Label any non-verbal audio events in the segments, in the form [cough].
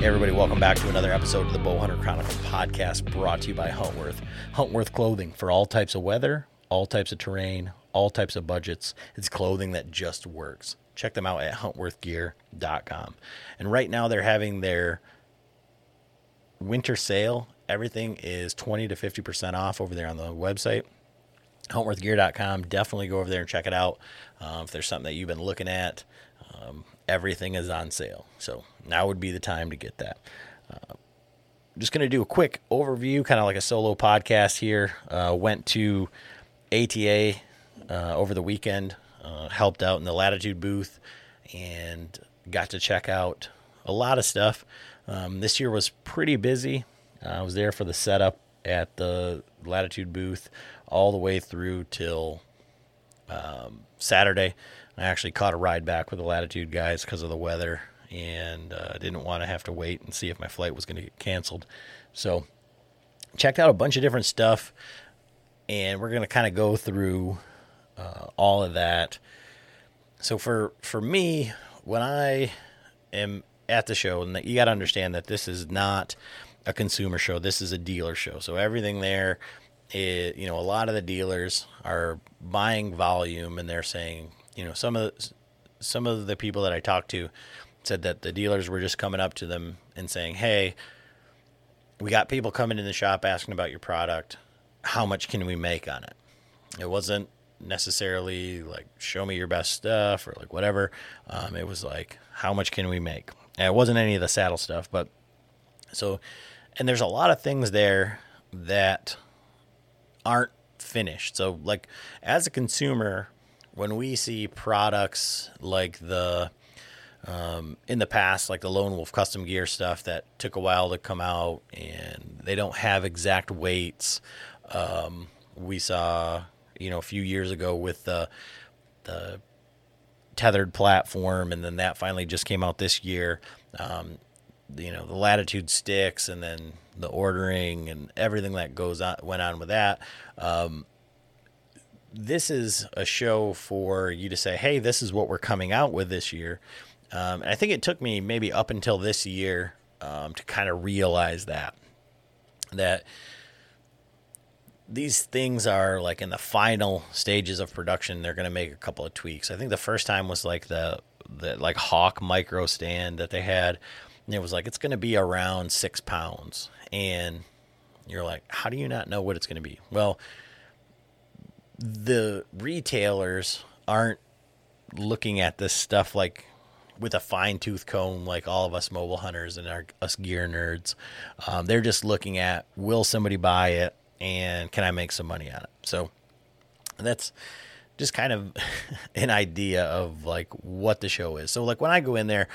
Everybody, welcome back to another episode of the Bowhunter Chronicle podcast brought to you by Huntworth. Huntworth clothing for all types of weather, all types of terrain, all types of budgets. It's clothing that just works. Check them out at huntworthgear.com. And right now they're having their winter sale. Everything is 20 to 50% off over there on the website. Huntworthgear.com. Definitely go over there and check it out. Um, if there's something that you've been looking at, um, everything is on sale. So now would be the time to get that. Uh, just going to do a quick overview, kind of like a solo podcast here. Uh, went to ATA uh, over the weekend, uh, helped out in the Latitude booth, and got to check out a lot of stuff. Um, this year was pretty busy. I was there for the setup at the Latitude booth all the way through till um, Saturday. I actually caught a ride back with the Latitude guys because of the weather and uh, didn't want to have to wait and see if my flight was going to get canceled. So, checked out a bunch of different stuff, and we're going to kind of go through uh, all of that. So, for for me, when I am at the show, and you got to understand that this is not a consumer show. This is a dealer show. So everything there, is, you know, a lot of the dealers are buying volume, and they're saying, you know, some of the, some of the people that I talked to said that the dealers were just coming up to them and saying, "Hey, we got people coming in the shop asking about your product. How much can we make on it?" It wasn't necessarily like show me your best stuff or like whatever. Um, it was like how much can we make? And it wasn't any of the saddle stuff, but so and there's a lot of things there that aren't finished. So like as a consumer, when we see products like the um, in the past, like the Lone Wolf custom gear stuff that took a while to come out and they don't have exact weights. Um, we saw, you know, a few years ago with the, the tethered platform, and then that finally just came out this year. Um, you know, the latitude sticks and then the ordering and everything that goes on went on with that. Um, this is a show for you to say, hey, this is what we're coming out with this year. Um, and I think it took me maybe up until this year um, to kind of realize that that these things are like in the final stages of production. They're going to make a couple of tweaks. I think the first time was like the the like Hawk micro stand that they had. And it was like it's going to be around six pounds, and you're like, how do you not know what it's going to be? Well, the retailers aren't looking at this stuff like with a fine tooth comb, like all of us mobile hunters and our, us gear nerds. Um, they're just looking at will somebody buy it and can I make some money on it? So that's just kind of [laughs] an idea of like what the show is. So like when I go in there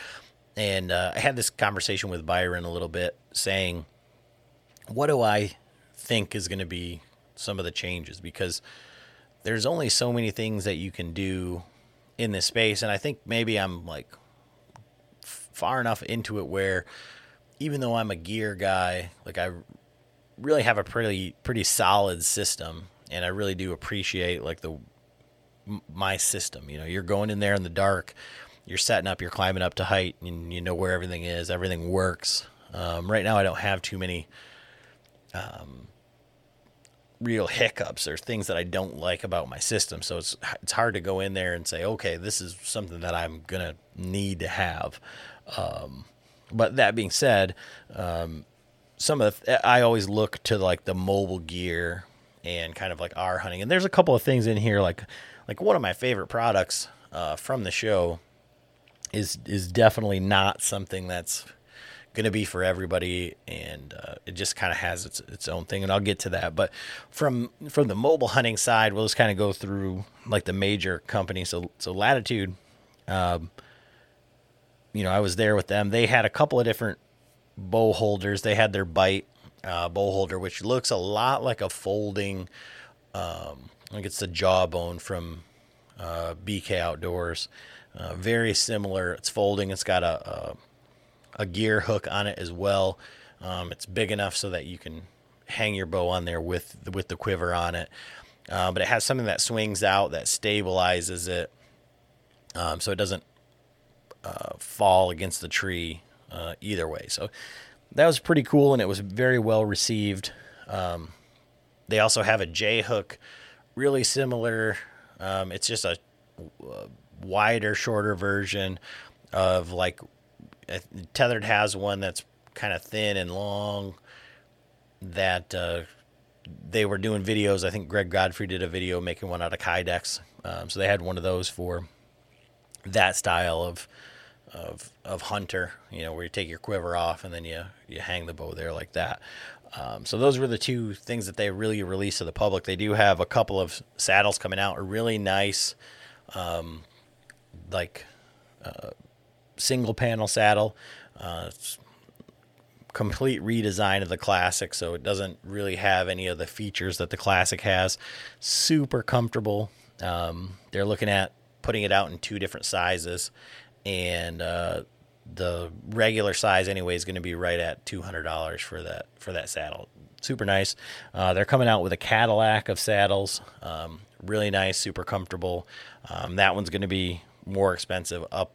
and uh, I had this conversation with Byron a little bit saying, what do I think is going to be some of the changes? Because there's only so many things that you can do in this space. And I think maybe I'm like far enough into it where even though I'm a gear guy, like I really have a pretty pretty solid system and I really do appreciate like the my system. You know, you're going in there in the dark, you're setting up, you're climbing up to height, and you know where everything is. Everything works. Um, right now, I don't have too many um, real hiccups or things that I don't like about my system. So it's it's hard to go in there and say, okay, this is something that I'm gonna need to have. Um, but that being said, um, some of the, I always look to like the mobile gear and kind of like our hunting. And there's a couple of things in here like like one of my favorite products uh, from the show is is definitely not something that's going to be for everybody and uh, it just kind of has its its own thing and I'll get to that. But from from the mobile hunting side we'll just kind of go through like the major companies. So so Latitude um, you know I was there with them. They had a couple of different bow holders. They had their bite uh, bow holder which looks a lot like a folding um, like it's the jawbone from uh, BK Outdoors. Uh, very similar. It's folding. It's got a, a gear hook on it as well. Um, it's big enough so that you can hang your bow on there with with the quiver on it. Uh, but it has something that swings out that stabilizes it, um, so it doesn't uh, fall against the tree uh, either way. So that was pretty cool, and it was very well received. Um, they also have a J hook, really similar. Um, it's just a, a wider, shorter version of like Tethered has one that's kind of thin and long that uh, they were doing videos. I think Greg Godfrey did a video making one out of Kydex. Um, so they had one of those for that style of of of hunter, you know, where you take your quiver off and then you you hang the bow there like that. Um, so those were the two things that they really released to the public. They do have a couple of saddles coming out, a really nice, um, like uh, single panel saddle. Uh, complete redesign of the classic, so it doesn't really have any of the features that the classic has. Super comfortable. Um, they're looking at putting it out in two different sizes, and uh, the regular size anyway is going to be right at two hundred dollars for that for that saddle. Super nice. Uh, they're coming out with a Cadillac of saddles. Um, really nice, super comfortable. Um, that one's going to be more expensive, up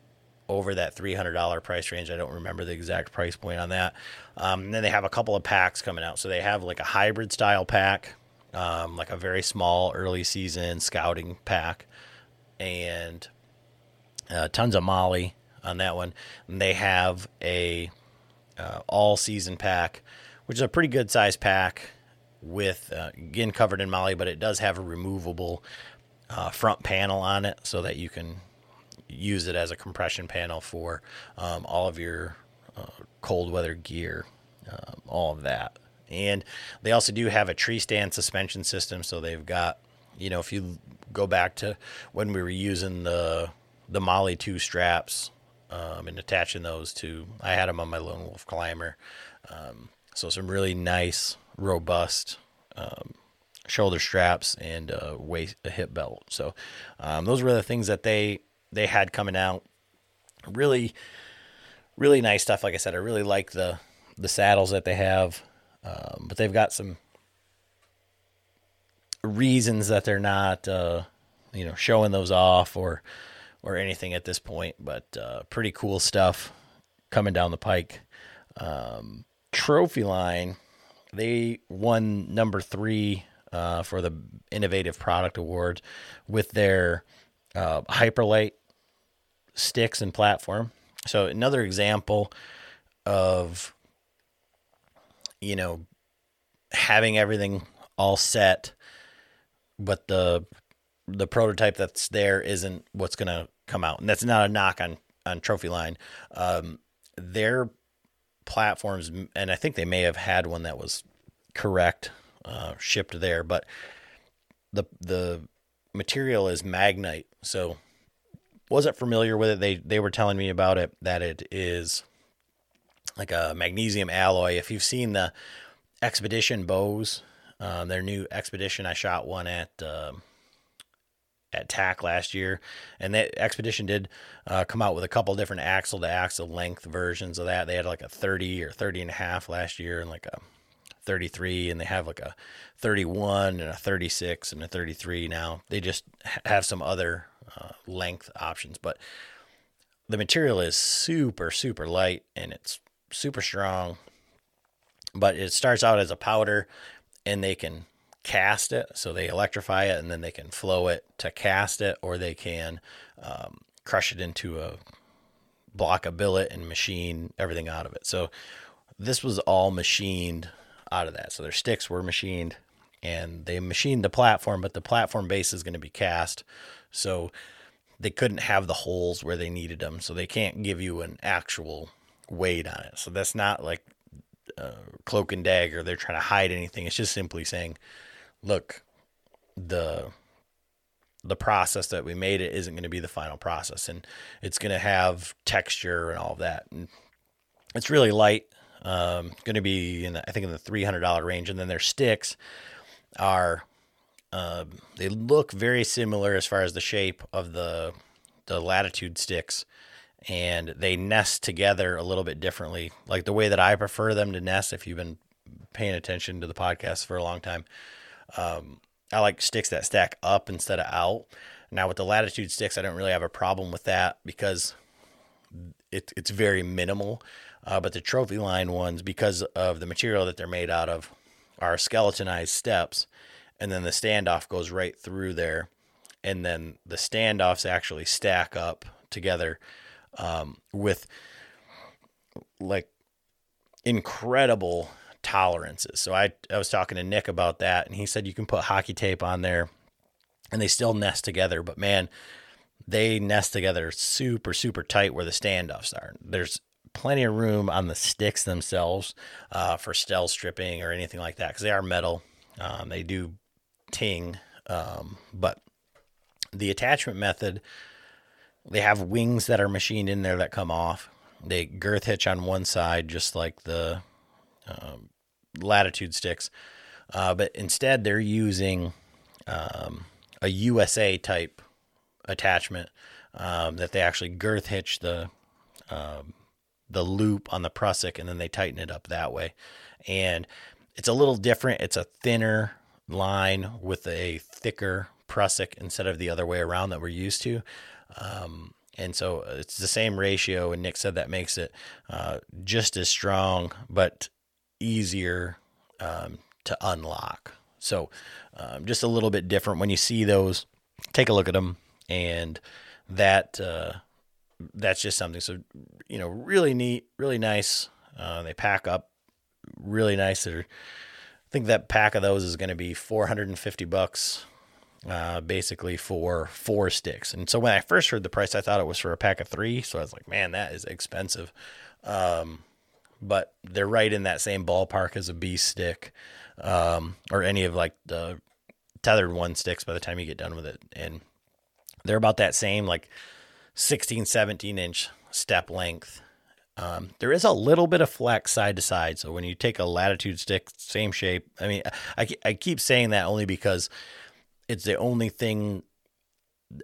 over that $300 price range. I don't remember the exact price point on that. Um, and then they have a couple of packs coming out. So they have like a hybrid style pack, um, like a very small early season scouting pack, and uh, tons of MOLLE on that one. And they have a uh, all season pack, which is a pretty good size pack with uh, again covered in MOLLE, but it does have a removable uh, front panel on it so that you can use it as a compression panel for um, all of your uh, cold weather gear, um, all of that. And they also do have a tree stand suspension system. So they've got, you know, if you go back to when we were using the the MOLLE 2 straps um, and attaching those to, I had them on my Lone Wolf Climber. Um, so some really nice, robust um, shoulder straps and a waist, a hip belt. So um, those were the things that they they had coming out. Really, really nice stuff. Like I said, I really like the the saddles that they have, um, but they've got some reasons that they're not, uh, you know, showing those off or or anything at this point. But uh, pretty cool stuff coming down the pike. Um, Trophyline, they won number three uh, for the Innovative Product Award with their uh, Hyperlite sticks and platform. So another example of you know having everything all set but the the prototype that's there isn't what's going to come out, and that's not a knock on on Trophyline. Um, their platforms, and I think they may have had one that was correct uh, shipped there, but the the material is magnite, so wasn't familiar with it. They they were telling me about it that it is like a magnesium alloy. If you've seen the Expedition bows, uh, their new Expedition, I shot one at. Uh, at TAC last year, and that Expedition did uh, come out with a couple different axle to axle length versions of that. They had like a 30 or 30 and a half last year, and like a 33 and they have like a 31 and a 36 and a 33 now. They just have some other uh, length options, but the material is super, super light and it's super strong. But it starts out as a powder and they can cast it. So they electrify it and then they can flow it to cast it or they can um, crush it into a block a billet and machine everything out of it. So this was all machined out of that. So their sticks were machined and they machined the platform, but the platform base is going to be cast. So they couldn't have the holes where they needed them. So they can't give you an actual weight on it. So that's not like uh, cloak and dagger. They're trying to hide anything. It's just simply saying, look, the the process that we made it isn't going to be the final process and it's going to have texture and all of that and it's really light um, going to be in the, I think in the three hundred dollar range, and then their sticks are um, they look very similar as far as the shape of the the latitude sticks, and they nest together a little bit differently, like the way that I prefer them to nest. If you've been paying attention to the podcast for a long time, um, I like sticks that stack up instead of out. Now with the latitude sticks, I don't really have a problem with that because it, it's very minimal. Uh, but the Trophyline ones, because of the material that they're made out of, are skeletonized steps, and then the standoff goes right through there, and then the standoffs actually stack up together um, with like incredible tolerances. So I I was talking to Nick about that, and he said you can put hockey tape on there, and they still nest together. But man, they nest together super super tight where the standoffs are. There's plenty of room on the sticks themselves uh, for steel stripping or anything like that because they are metal. Um, they do ting, um, but the attachment method, they have wings that are machined in there that come off. They girth hitch on one side, just like the um, latitude sticks, uh, but instead they're using um, a USA type attachment um, that they actually girth hitch the um, the loop on the prusik and then they tighten it up that way. And it's a little different. It's a thinner line with a thicker prusik instead of the other way around that we're used to. Um, and so it's the same ratio. And Nick said that makes it uh, just as strong, but easier um, to unlock. So um, just a little bit different. When you see those, take a look at them. And that uh, that's just something. So, you know, really neat, really nice. Uh, they pack up really nice. They're, I think that pack of those is going to be 450 bucks, uh, basically for four sticks. And so when I first heard the price, I thought it was for a pack of three. So I was like, man, that is expensive. Um, but they're right in that same ballpark as a beast stick, um, or any of like the tethered one sticks by the time you get done with it. And they're about that same, like 16, 17 inch step length. Um, there is a little bit of flex side to side. So when you take a latitude stick, same shape. I mean, I, I keep saying that only because it's the only thing.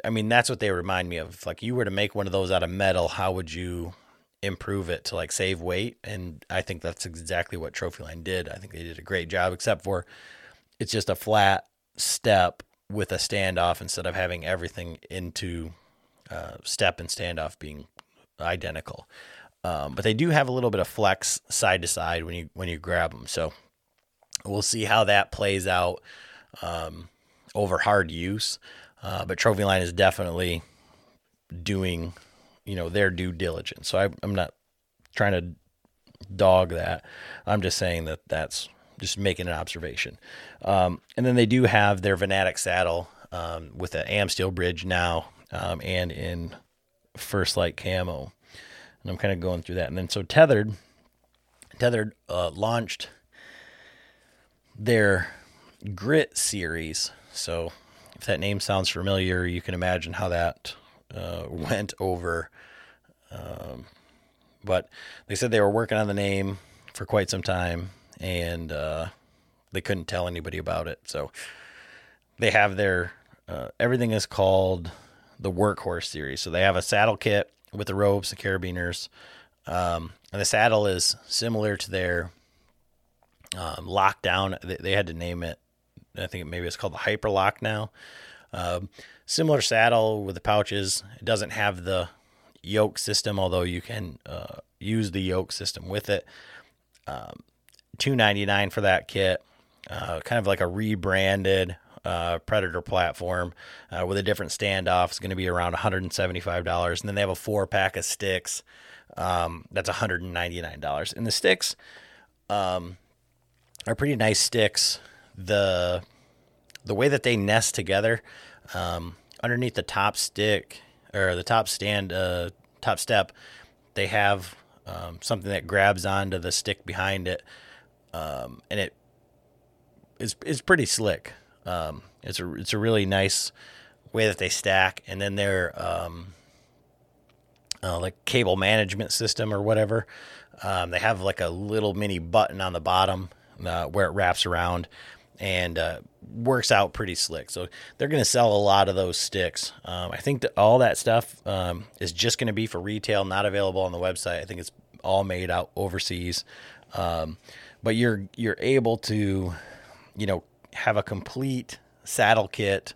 I mean, that's what they remind me of. If like you were to make one of those out of metal, how would you improve it to like save weight? And I think that's exactly what Trophyline did. I think they did a great job, except for it's just a flat step with a standoff instead of having everything into uh, step and standoff being identical. Um, but they do have a little bit of flex side to side when you when you grab them. So we'll see how that plays out um, over hard use. Uh, but Trophyline is definitely doing, you know, their due diligence. So I, I'm not trying to dog that. I'm just saying that that's just making an observation. Um, and then they do have their Venatic saddle um, with an Amsteel bridge now um, and in First Lite camo, and I'm kind of going through that. And then so Tethered, Tethered uh, launched their Grit series. So if that name sounds familiar, you can imagine how that uh, went over. Um, but they said they were working on the name for quite some time, and uh, they couldn't tell anybody about it. So they have their uh, everything is called the Workhorse series. So they have a saddle kit with the ropes, the carabiners, um, and the saddle is similar to their um, lockdown. They, they, had to name it. I think maybe it's called the Hyperlock now. Um, similar saddle with the pouches. It doesn't have the yoke system, although you can uh, use the yoke system with it. Um, Two ninety nine for that kit. Uh, kind of like a rebranded uh, Predator platform uh, with a different standoff. It's going to be around $175. And then they have a four pack of sticks. Um, that's $199. And the sticks um, are pretty nice sticks. The the way that they nest together um, underneath the top stick or the top stand, uh, top step, they have um, something that grabs onto the stick behind it, um, and it is is pretty slick. Um, it's a it's a really nice way that they stack, and then their um, uh, like cable management system or whatever. Um, they have like a little mini button on the bottom uh, where it wraps around and uh, works out pretty slick. So they're going to sell a lot of those sticks. Um, I think that all that stuff um, is just going to be for retail, not available on the website. I think it's all made out overseas. Um, but you're you're able to, you know, have a complete saddle kit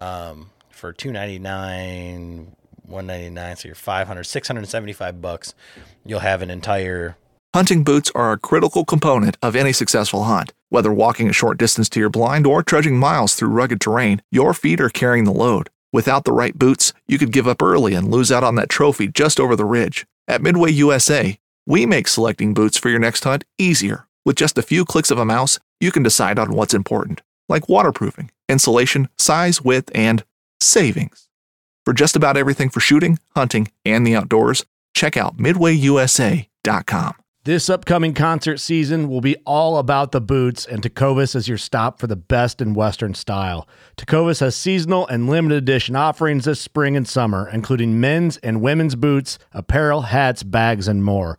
um, for two ninety nine, one ninety nine. So you're 500, 675 bucks. You'll have an entire. Hunting boots are a critical component of any successful hunt. Whether walking a short distance to your blind or trudging miles through rugged terrain, your feet are carrying the load. Without the right boots, you could give up early and lose out on that trophy just over the ridge. At Midway USA, we make selecting boots for your next hunt easier. With just a few clicks of a mouse, you can decide on what's important, like waterproofing, insulation, size, width, and savings. For just about everything for shooting, hunting, and the outdoors, check out midwayusa.com. This upcoming concert season will be all about the boots, and Tecovas is your stop for the best in Western style. Tecovas has seasonal and limited edition offerings this spring and summer, including men's and women's boots, apparel, hats, bags, and more.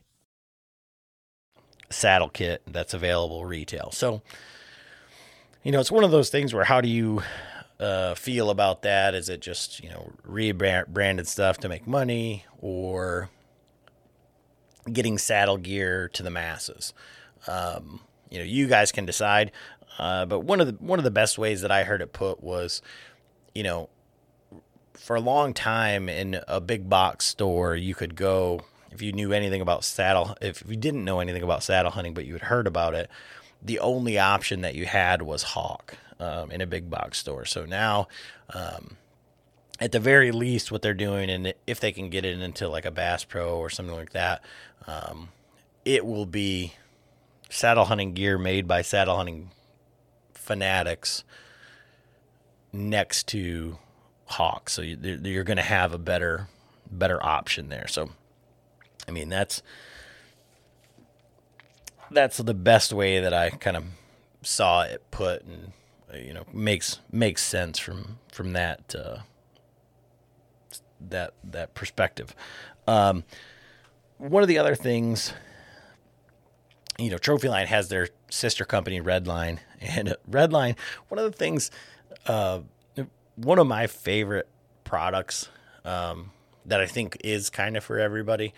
Saddle kit that's available retail. So, you know, it's one of those things where how do you uh, feel about that? Is it just, you know, rebranded stuff to make money or getting saddle gear to the masses? Um, you know, you guys can decide. Uh, but one of the one of the best ways that I heard it put was, you know, for a long time in a big box store, you could go if you knew anything about saddle. If you didn't know anything about saddle hunting, but you had heard about it, the only option that you had was hawk um, in a big box store. So now. Um, at the very least, what they're doing, and if they can get it into like a Bass Pro or something like that, um, it will be saddle hunting gear made by saddle hunting fanatics next to Hawk, so you, are going to have a better better option there. So, I mean that's that's the best way that I kind of saw it put, and you know makes makes sense from from that uh, that that perspective. Um, one of the other things you know, Trophyline has their sister company, Redline, [laughs] and Redline. One of the things, uh, one of my favorite products um, that I think is kind of for everybody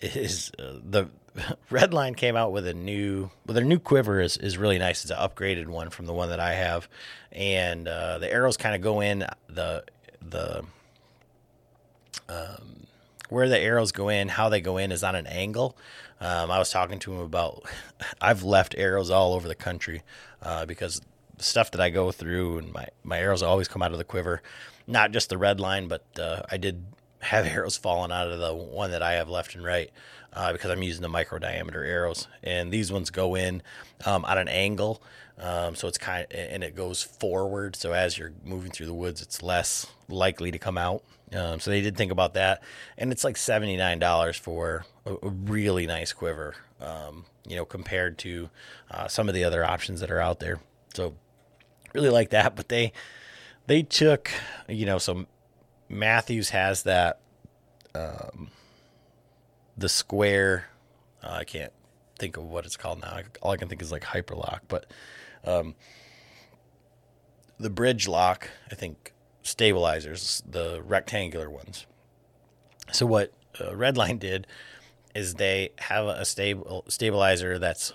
is uh, the [laughs] Redline came out with a new, well, their new quiver is, is really nice. It's an upgraded one from the one that I have, and uh, the arrows kind of go in the the um, where the arrows go in, how they go in is on an angle. Um, I was talking to him about [laughs] I've left arrows all over the country uh, because the stuff that I go through and my, my arrows always come out of the quiver, not just the Redline, but uh, I did have arrows falling out of the one that I have left and right uh, because I'm using the micro diameter arrows, and these ones go in um, on an angle, um, so it's kind of and it goes forward. So as you're moving through the woods, it's less likely to come out. Um, so they did think about that, and it's like seventy nine dollars for a, a, really nice quiver. Um, you know, compared to uh, some of the other options that are out there. So really like that, but they they took you know some Mathews has that um, the square. Uh, I can't think of what it's called now. All I can think is like hyperlock, but um, the bridge lock. I think stabilizers, the rectangular ones. So what uh, Redline did is they have a stable stabilizer that's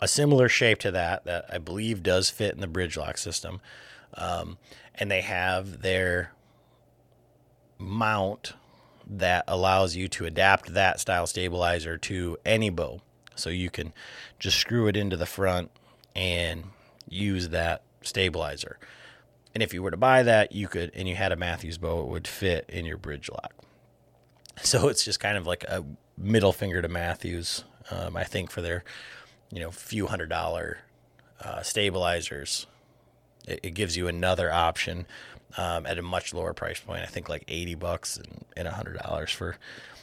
a similar shape to that that I believe does fit in the bridge lock system, um, and they have their mount that allows you to adapt that style stabilizer to any bow. So you can just screw it into the front and use that stabilizer. And if you were to buy that, you could, and you had a Mathews bow, it would fit in your bridge lock. So it's just kind of like a middle finger to Mathews, um, I think, for their, you know, few hundred dollar uh, stabilizers. It, it gives you another option um, at a much lower price point. I think like eighty bucks and, and hundred dollars for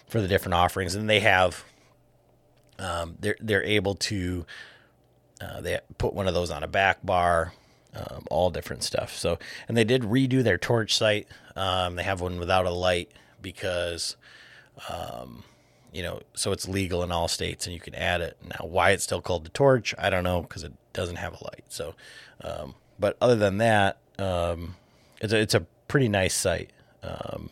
for the different offerings, and they have um, they're they're able to uh, they put one of those on a back bar, um, all different stuff. So and they did redo their torch sight. Um, they have one without a light because. Um, you know, so it's legal in all states and you can add it. Now, why it's still called the torch, I don't know because it doesn't have a light. So, um, but other than that, um, it's a, it's a pretty nice sight. Um,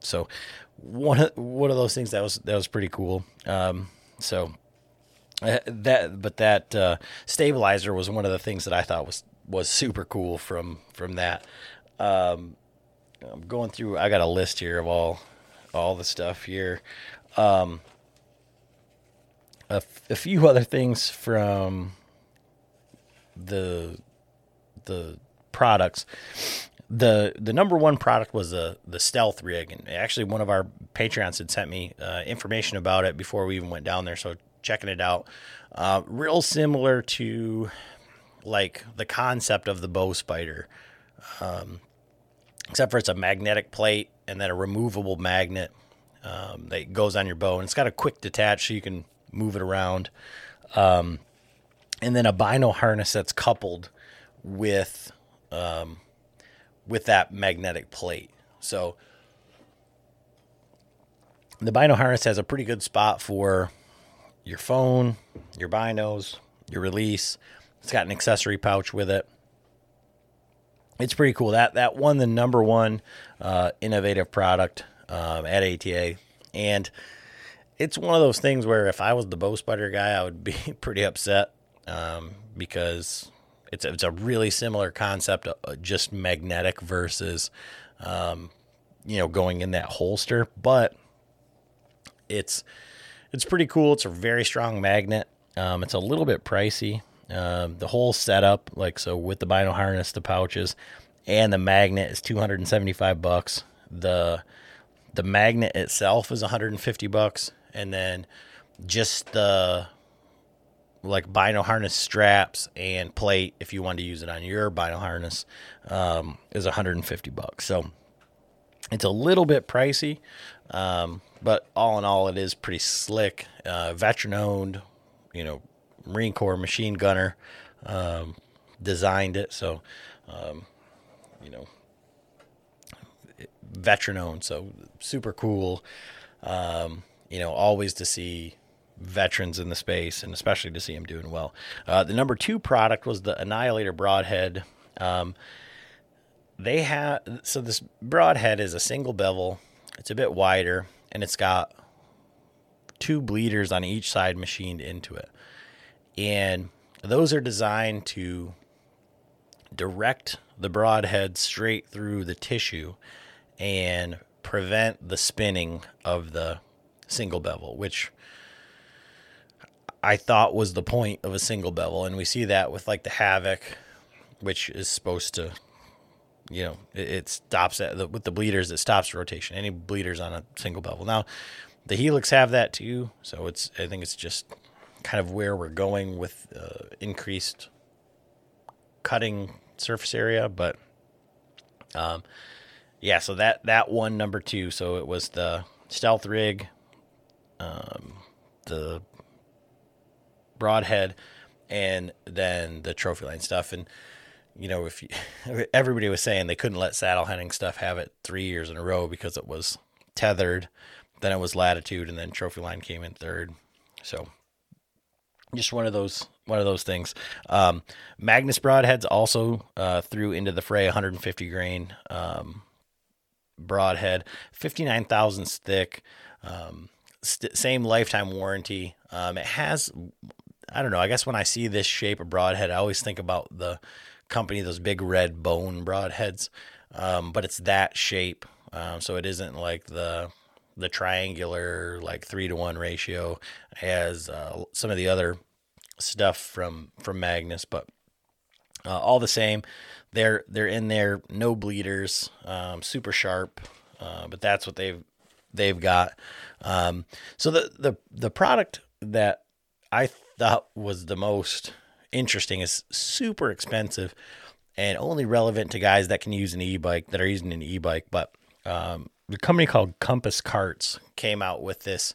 so one of, one of those things that was that was pretty cool. Um, so uh, that but that uh, stabilizer was one of the things that I thought was was super cool from from that. Um, I'm going through. I got a list here of all all the stuff here. Um, a, f- a few other things from the the products the the number one product was the the stealth rig, and actually one of our Patreons had sent me uh, information about it before we even went down there. So checking it out, uh, real similar to like the concept of the bow spider, um, except for it's a magnetic plate and then a removable magnet um, that goes on your bow, and it's got a quick detach so you can move it around, um, and then a bino harness that's coupled with um, with that magnetic plate. So the Bino harness has a pretty good spot for your phone, your binos, your release. It's got an accessory pouch with it. It's pretty cool. That that won the number one uh, innovative product um, at ATA, and it's one of those things where if I was the bow spider guy, I would be [laughs] pretty upset um, because it's a, it's a really similar concept, uh, just magnetic versus, um, you know, going in that holster. But it's it's pretty cool. It's a very strong magnet. Um, it's a little bit pricey. Um, the whole setup, like so, with the bino harness, the pouches, and the magnet is two hundred and seventy five bucks. The the magnet itself is one hundred and fifty bucks, and then just the like bino harness straps and plate if you want to use it on your bino harness um, is 150 bucks. So it's a little bit pricey um, but all in all it is pretty slick. Uh, veteran owned you know marine corps machine gunner um, designed it. So um, you know veteran owned so super cool. Um, you know always to see veterans in the space, and especially to see them doing well. Uh, the number two product was the Annihilator Broadhead. Um, they have so this broadhead is a single bevel. It's a bit wider, and it's got two bleeders on each side machined into it, and those are designed to direct the broadhead straight through the tissue and prevent the spinning of the single bevel, which I thought was the point of a single bevel. And we see that with like the Havoc, which is supposed to, you know, it, it stops at the, with the bleeders, it stops rotation. Any bleeders on a single bevel. Now, the Helix have that too. So it's, I think it's just kind of where we're going with uh, increased cutting surface area. But, um, yeah, so that, that one number two. So it was the stealth rig, um, the broadhead, and then the Trophyline stuff. And you know, if you, [laughs] everybody was saying they couldn't let saddle hunting stuff have it three years in a row because it was tethered, then it was latitude, and then trophy line came in third. So just one of those one of those things. Um, Magnus broadheads also uh, threw into the fray 150 grain um, broadhead, 59 thousandths thick. Um, st- same lifetime warranty. Um, it has, I don't know. I guess when I see this shape of broadhead, I always think about the company, those big red bone broadheads. Um, but it's that shape, um, so it isn't like the the triangular like three to one ratio as uh, some of the other stuff from from Magnus. But uh, all the same, they're they're in there, no bleeders, um, super sharp. Uh, but that's what they've they've got. Um, so the the the product that I thought was the most interesting is super expensive and only relevant to guys that can use an e-bike that are using an e-bike. But um, the company called Compass Carts came out with this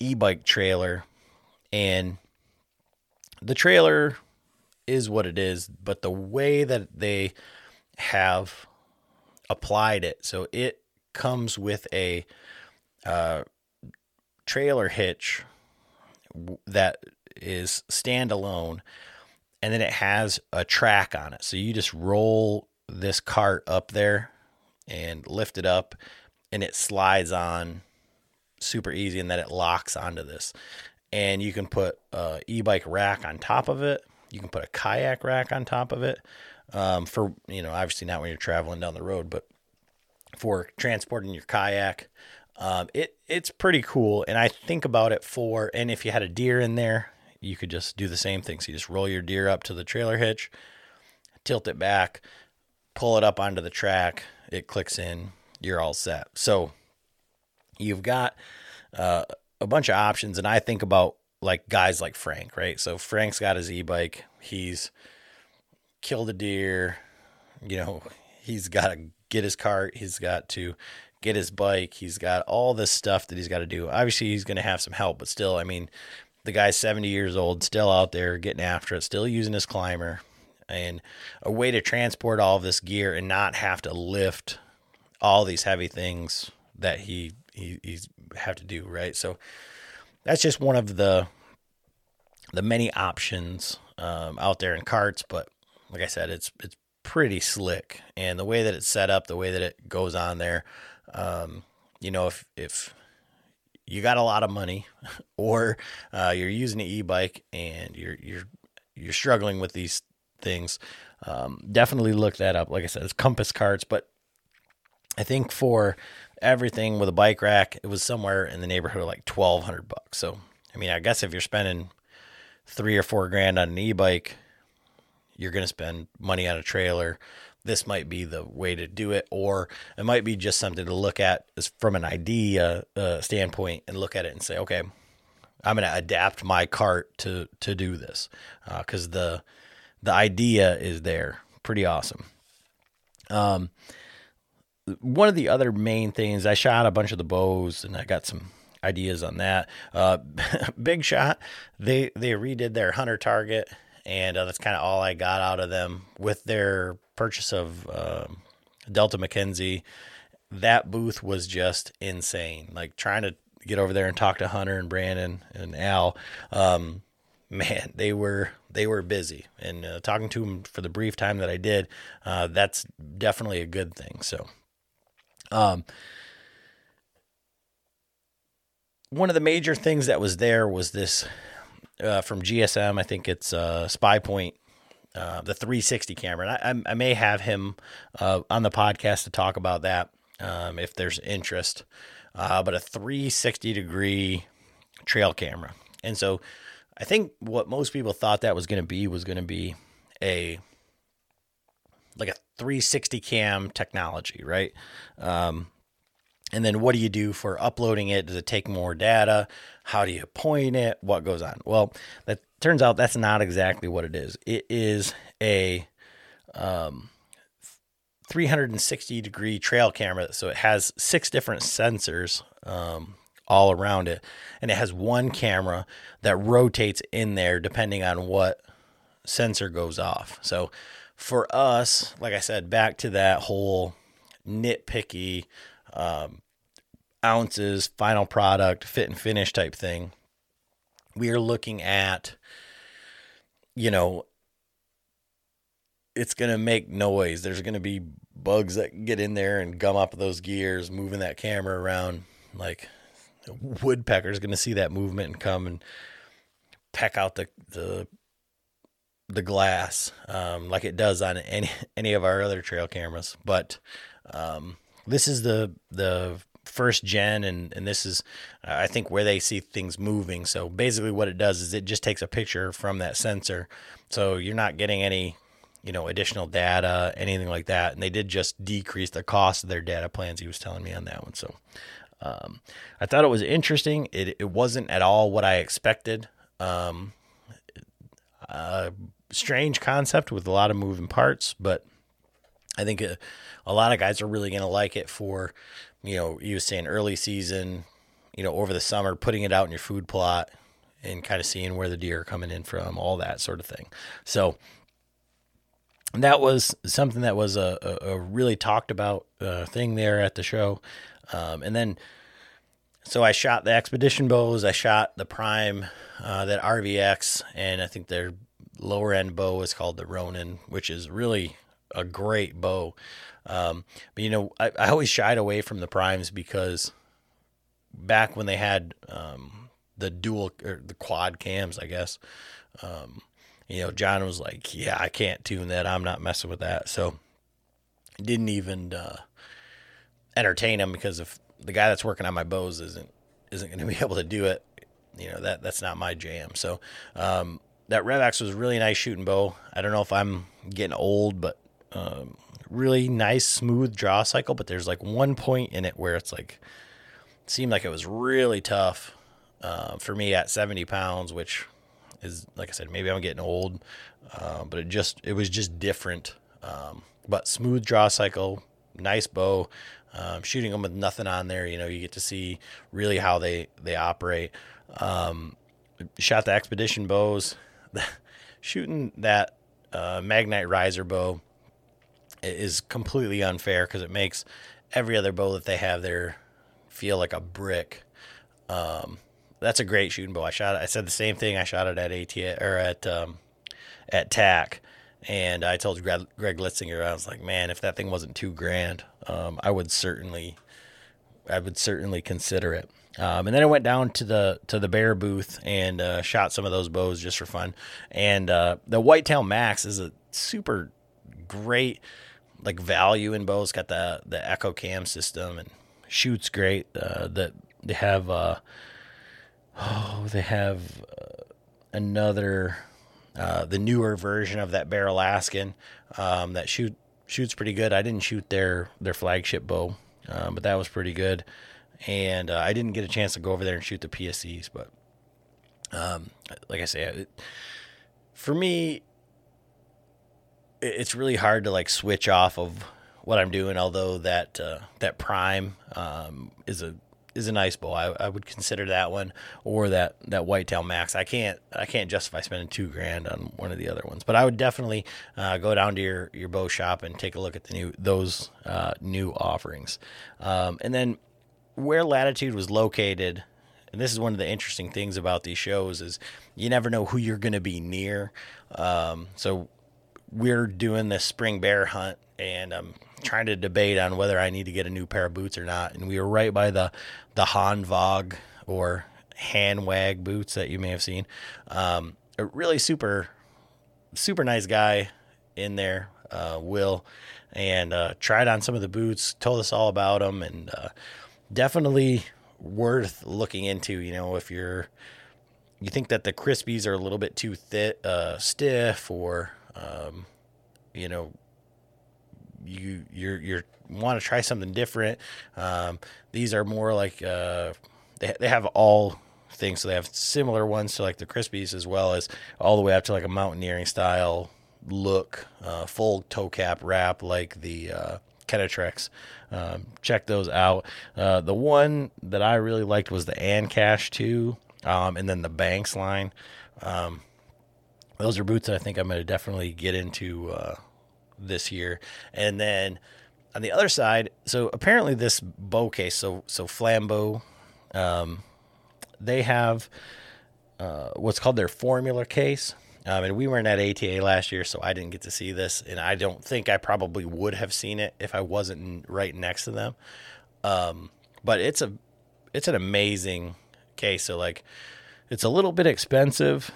e-bike trailer, and the trailer is what it is, but the way that they have applied it, so it comes with a uh, trailer hitch that is standalone, and then it has a track on it. So you just roll this cart up there and lift it up, and it slides on super easy, and then it locks onto this. And you can put a e-bike rack on top of it. You can put a kayak rack on top of it. Um, for you know, obviously not when you're traveling down the road, but for transporting your kayak. Um, it it's pretty cool, and I think about it for and if you had a deer in there, you could just do the same thing. So you just roll your deer up to the trailer hitch, tilt it back, pull it up onto the track, it clicks in, you're all set. So you've got uh, a bunch of options, and I think about like guys like Frank, right? So Frank's got his e-bike, he's killed a deer, you know, he's got to get his cart, he's got to get his bike. He's got all this stuff that he's got to do. Obviously, he's going to have some help, but still, I mean, the guy's 70 years old, still out there getting after it, still using his climber, and a way to transport all of this gear and not have to lift all these heavy things that he he he's have to do, right? So that's just one of the the many options um, out there in carts, but like I said, it's it's pretty slick, and the way that it's set up, the way that it goes on there, um, you know, if if you got a lot of money, [laughs] or uh, you're using an e-bike and you're you're you're struggling with these things, um, definitely look that up. Like I said, it's Compass Carts, but I think for everything with a bike rack, it was somewhere in the neighborhood of like twelve hundred bucks. So I mean, I guess if you're spending three or four grand on an e-bike, you're going to spend money on a trailer this might be the way to do it, or it might be just something to look at from an idea uh, standpoint and look at it and say, okay, I'm going to adapt my cart to to do this because uh, the the idea is there. Pretty awesome. Um, one of the other main things I shot a bunch of the bows and I got some ideas on that. Uh, [laughs] Big Shot, they they redid their hunter target, and uh, that's kind of all I got out of them with their purchase of uh, Delta McKenzie, that booth was just insane. Like trying to get over there and talk to Hunter and Brandon and Al. Um, man, they were they were busy, and uh, talking to them for the brief time that I did, uh, that's definitely a good thing. So, um, one of the major things that was there was this uh, from GSM. I think it's uh, SpyPoint, uh, the 360 camera. And I, I may have him uh, on the podcast to talk about that um, if there's interest. Uh, but a 360 degree trail camera, and so I think what most people thought that was going to be was going to be a like a 360 cam technology, right? Um, and then what do you do for uploading it? Does it take more data? How do you point it? What goes on? Well, that turns out that's not exactly what it is. It is a um, 360 degree trail camera. So it has six different sensors um, all around it. And it has one camera that rotates in there depending on what sensor goes off. So for us, like I said, back to that whole nitpicky um, ounces, final product, fit and finish type thing. We are looking at, you know, it's going to make noise. There's going to be bugs that get in there and gum up those gears, moving that camera around. Like, woodpecker's going to see that movement and come and peck out the, the, the glass, um, like it does on any, any of our other trail cameras. But, um, this is the, the first gen and and this is uh, I think where they see things moving. So basically what it does is it just takes a picture from that sensor. So you're not getting any you know additional data, anything like that. And they did just decrease the cost of their data plans. He was telling me on that one. So um, I thought it was interesting. It it wasn't at all what I expected. Um, a strange concept with a lot of moving parts, but I think a, a lot of guys are really going to like it for you know, you was saying early season, you know, over the summer, putting it out in your food plot and kind of seeing where the deer are coming in from, all that sort of thing. So that was something that was a, a, a really talked about uh, thing there at the show. Um, and then, so I shot the Xpedition bows. I shot the prime, uh, that RVX, and I think their lower end bow is called the Ronin, which is really a great bow. Um, but you know, I, I always shied away from the primes because back when they had um, the dual or the quad cams, I guess, um, you know, John was like, "Yeah, I can't tune that. I'm not messing with that." So didn't even uh, entertain him because if the guy that's working on my bows isn't isn't going [laughs] to be able to do it, you know that that's not my jam. So um, that Revax was really nice shooting bow. I don't know if I'm getting old, but really nice, smooth draw cycle, but there's like one point in it where it's like, seemed like it was really tough uh, for me at 70 pounds, which is, like I said, maybe I'm getting old, uh, but it just, it was just different. Um, but smooth draw cycle, nice bow, um, shooting them with nothing on there. You know, you get to see really how they, they operate. Um, shot the Xpedition bows, [laughs] shooting that uh, Magnite riser bow is completely unfair because it makes every other bow that they have there feel like a brick. Um, that's a great shooting bow. I shot. I said the same thing. I shot it at AT or at um, at TAC, and I told Greg, Greg Litzinger, I was like, man, if that thing wasn't two grand, um, I would certainly, I would certainly consider it. Um, and then I went down to the to the bear booth and uh, shot some of those bows just for fun. And uh, the Whitetail Max is a super great like value in bows. Got the the EKO Cam system and shoots great. Uh, that they have uh, oh they have uh, another uh, the newer version of that Bear Alaskan um, that shoot shoots pretty good. I didn't shoot their their flagship bow, um, but that was pretty good. And uh, I didn't get a chance to go over there and shoot the PSEs, but um, like I say, it, for me, it's really hard to like switch off of what I'm doing. Although that uh, that Prime um, is a is a nice bow. I, I would consider that one or that that Whitetail Max. I can't I can't justify spending two grand on one of the other ones, but I would definitely uh, go down to your your bow shop and take a look at the new those uh, new offerings. Um, and then where Latitude was located, and this is one of the interesting things about these shows is you never know who you're going to be near. Um, so we're doing this spring bear hunt, and I'm trying to debate on whether I need to get a new pair of boots or not. And we were right by the the Han Vog or Hanwag boots that you may have seen. Um, a really super super nice guy in there, uh, Will, and uh, tried on some of the boots, told us all about them, and uh, definitely worth looking into. You know, if you're you think that the Crispis are a little bit too thick, uh, stiff, or um, you know, you you're you're want to try something different. Um, these are more like uh, they they have all things, so they have similar ones to like the Crispis as well as all the way up to like a mountaineering style look, uh, full toe cap wrap like the uh, Kenetreks. Um, check those out. Uh, the one that I really liked was the Ancash 2, um, and then the Banks line. Um, those are boots that I think I'm going to definitely get into uh, this year. And then on the other side, so apparently this bow case, so so Flambeau, um, they have uh, what's called their formula case. Um, and we weren't at ATA last year, so I didn't get to see this, and I don't think I probably would have seen it if I wasn't right next to them. Um, but it's a it's an amazing case. So like, it's a little bit expensive,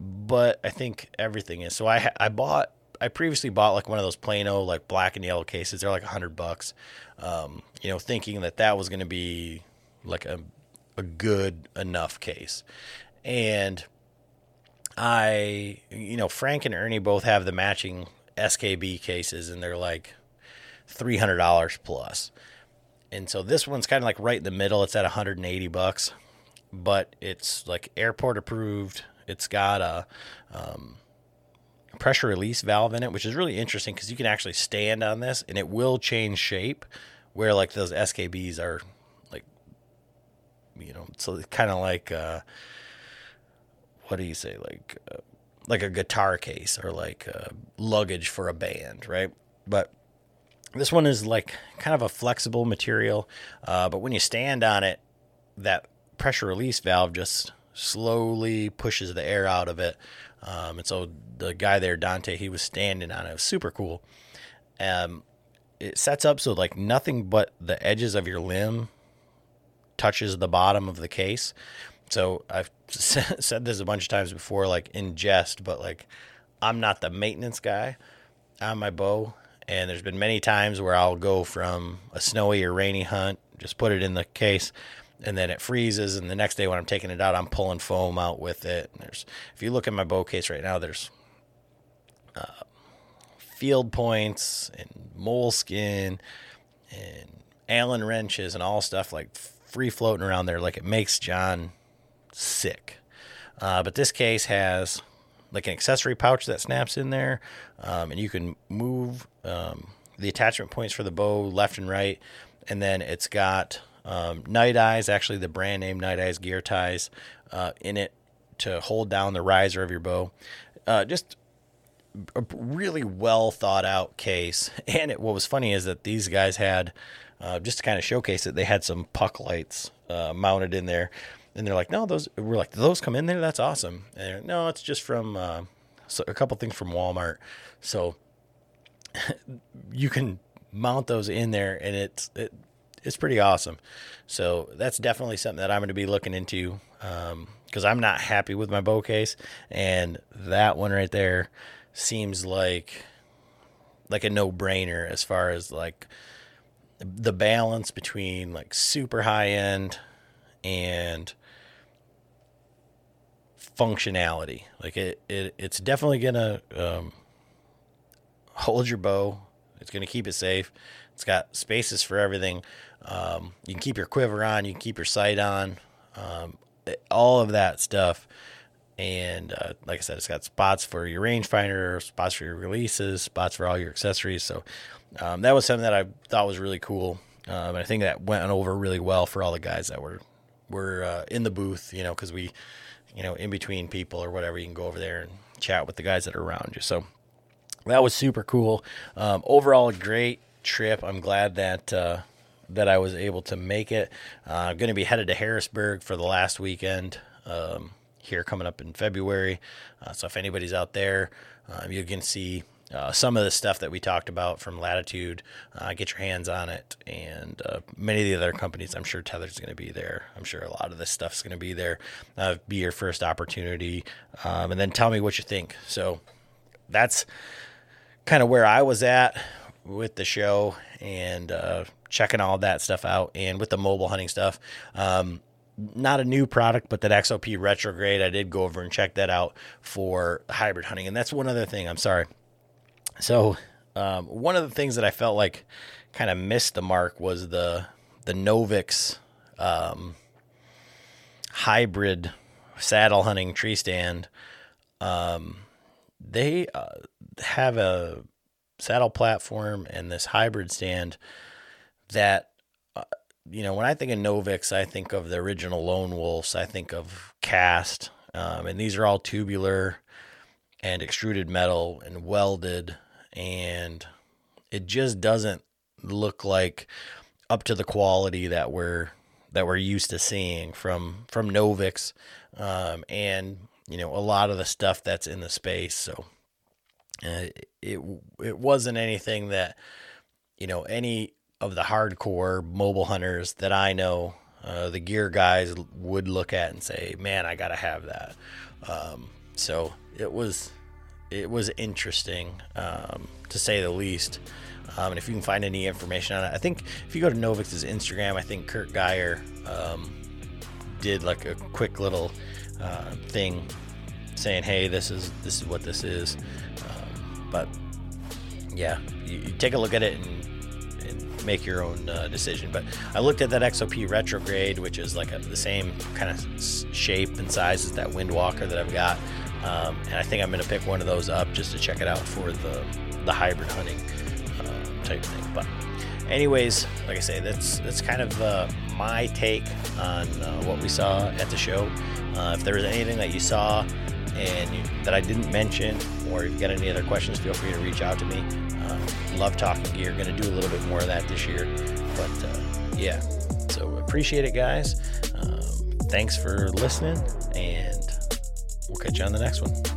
but I think everything is. So I I bought I previously bought like one of those Plano like black and yellow cases. They're like a hundred bucks. Um, you know, thinking that that was going to be like a a good enough case, and I, you know, Frank and Ernie both have the matching SKB cases, and they're like three hundred dollars plus. And so this one's kind of like right in the middle. It's at 180 bucks, but it's like airport approved. It's got a um, pressure release valve in it, which is really interesting because you can actually stand on this and it will change shape. Where like those SKBs are like, you know, so kind of like. Uh, what do you say like uh, like a guitar case or like uh, luggage for a band, right? But this one is like kind of a flexible material, uh, but when you stand on it, that pressure release valve just slowly pushes the air out of it. Um, and so the guy there, Dante, he was standing on it. It was super cool. Um, it sets up so like nothing but the edges of your limb touches the bottom of the case. So I've [laughs] said this a bunch of times before, like in jest, but like I'm not the maintenance guy on my bow. And there's been many times where I'll go from a snowy or rainy hunt, just put it in the case, and then it freezes. And the next day when I'm taking it out, I'm pulling foam out with it. And there's, if you look at my bow case right now, there's uh, field points and moleskin and Allen wrenches and all stuff like free floating around there. Like it makes John sick. Uh, but this case has like an accessory pouch that snaps in there, um, and you can move um, the attachment points for the bow left and right. And then it's got um, Nite Ize, actually the brand name Nite Ize gear ties uh, in it to hold down the riser of your bow. Uh, just a really well thought out case. [laughs] And it, what was funny is that these guys had, uh, just to kind of showcase it, they had some puck lights uh, mounted in there and they're like, no, those we're like, those come in there. That's awesome. And no, it's just from uh, so a couple things from Walmart. So [laughs] you can mount those in there, and it's it, it's pretty awesome. So that's definitely something that I'm going to be looking into because um, I'm not happy with my bow case, and that one right there seems like like a no brainer as far as like the balance between like super high end and functionality. Like it, it it's definitely gonna um, hold your bow. It's gonna keep it safe. It's got spaces for everything. Um, you can keep your quiver on. You can keep your sight on. Um, all of that stuff. And uh, like I said, it's got spots for your rangefinder, spots for your releases, spots for all your accessories. So um, that was something that I thought was really cool. Um, and I think that went over really well for all the guys that were were uh, in the booth. You know, because we you know, in between people or whatever, you can go over there and chat with the guys that are around you. So that was super cool. Um, overall, a great trip. I'm glad that uh, that I was able to make it. Uh, I'm going to be headed to Harrisburg for the last weekend um, here coming up in February. Uh, so if anybody's out there, uh, you can see uh, some of the stuff that we talked about from Latitude. Uh, get your hands on it, and uh, many of the other companies. I'm sure Tethrd's going to be there. I'm sure a lot of this stuff is going to be there. Uh, be your first opportunity, um, and then tell me what you think. So that's kind of where I was at with the show and uh, checking all that stuff out, and with the mobile hunting stuff. Um, not a new product, but that XOP retrograde, I did go over and check that out for hybrid hunting. And that's one other thing. I'm sorry. So um, one of the things that I felt like kind of missed the mark was the the Novix um, hybrid saddle hunting tree stand. Um, they uh, have a saddle platform and this hybrid stand that uh, you know when I think of Novix, I think of the original Lone Wolves. I think of cast, um, and these are all tubular and extruded metal and welded and it just doesn't look like up to the quality that we're that we're used to seeing from from Novix, um, and you know a lot of the stuff that's in the space. So uh, it it wasn't anything that you know any of the hardcore mobile hunters that I know, uh, the gear guys would look at and say, "Man, I got to have that." Um, so it was it was interesting um, to say the least. Um, and if you can find any information on it, I think if you go to Novix's Instagram, I think Kurt Geyer um, did like a quick little uh, thing saying, "Hey, this is this is what this is." Um, but yeah, you, you, take a look at it and make your own uh, decision. But I looked at that XOP retrograde, which is like a, the same kind of shape and size as that Windwalker that I've got. Um, and I think I'm going to pick one of those up just to check it out for the the hybrid hunting uh, type thing. But anyways, like I say, that's that's kind of uh, my take on uh, what we saw at the show. Uh, if there was anything that you saw and you, that I didn't mention, or if you got any other questions, feel free to reach out to me. Love talking gear. Going to do a little bit more of that this year, but uh, yeah. So appreciate it, guys. Um, thanks for listening, and We'll catch you on the next one.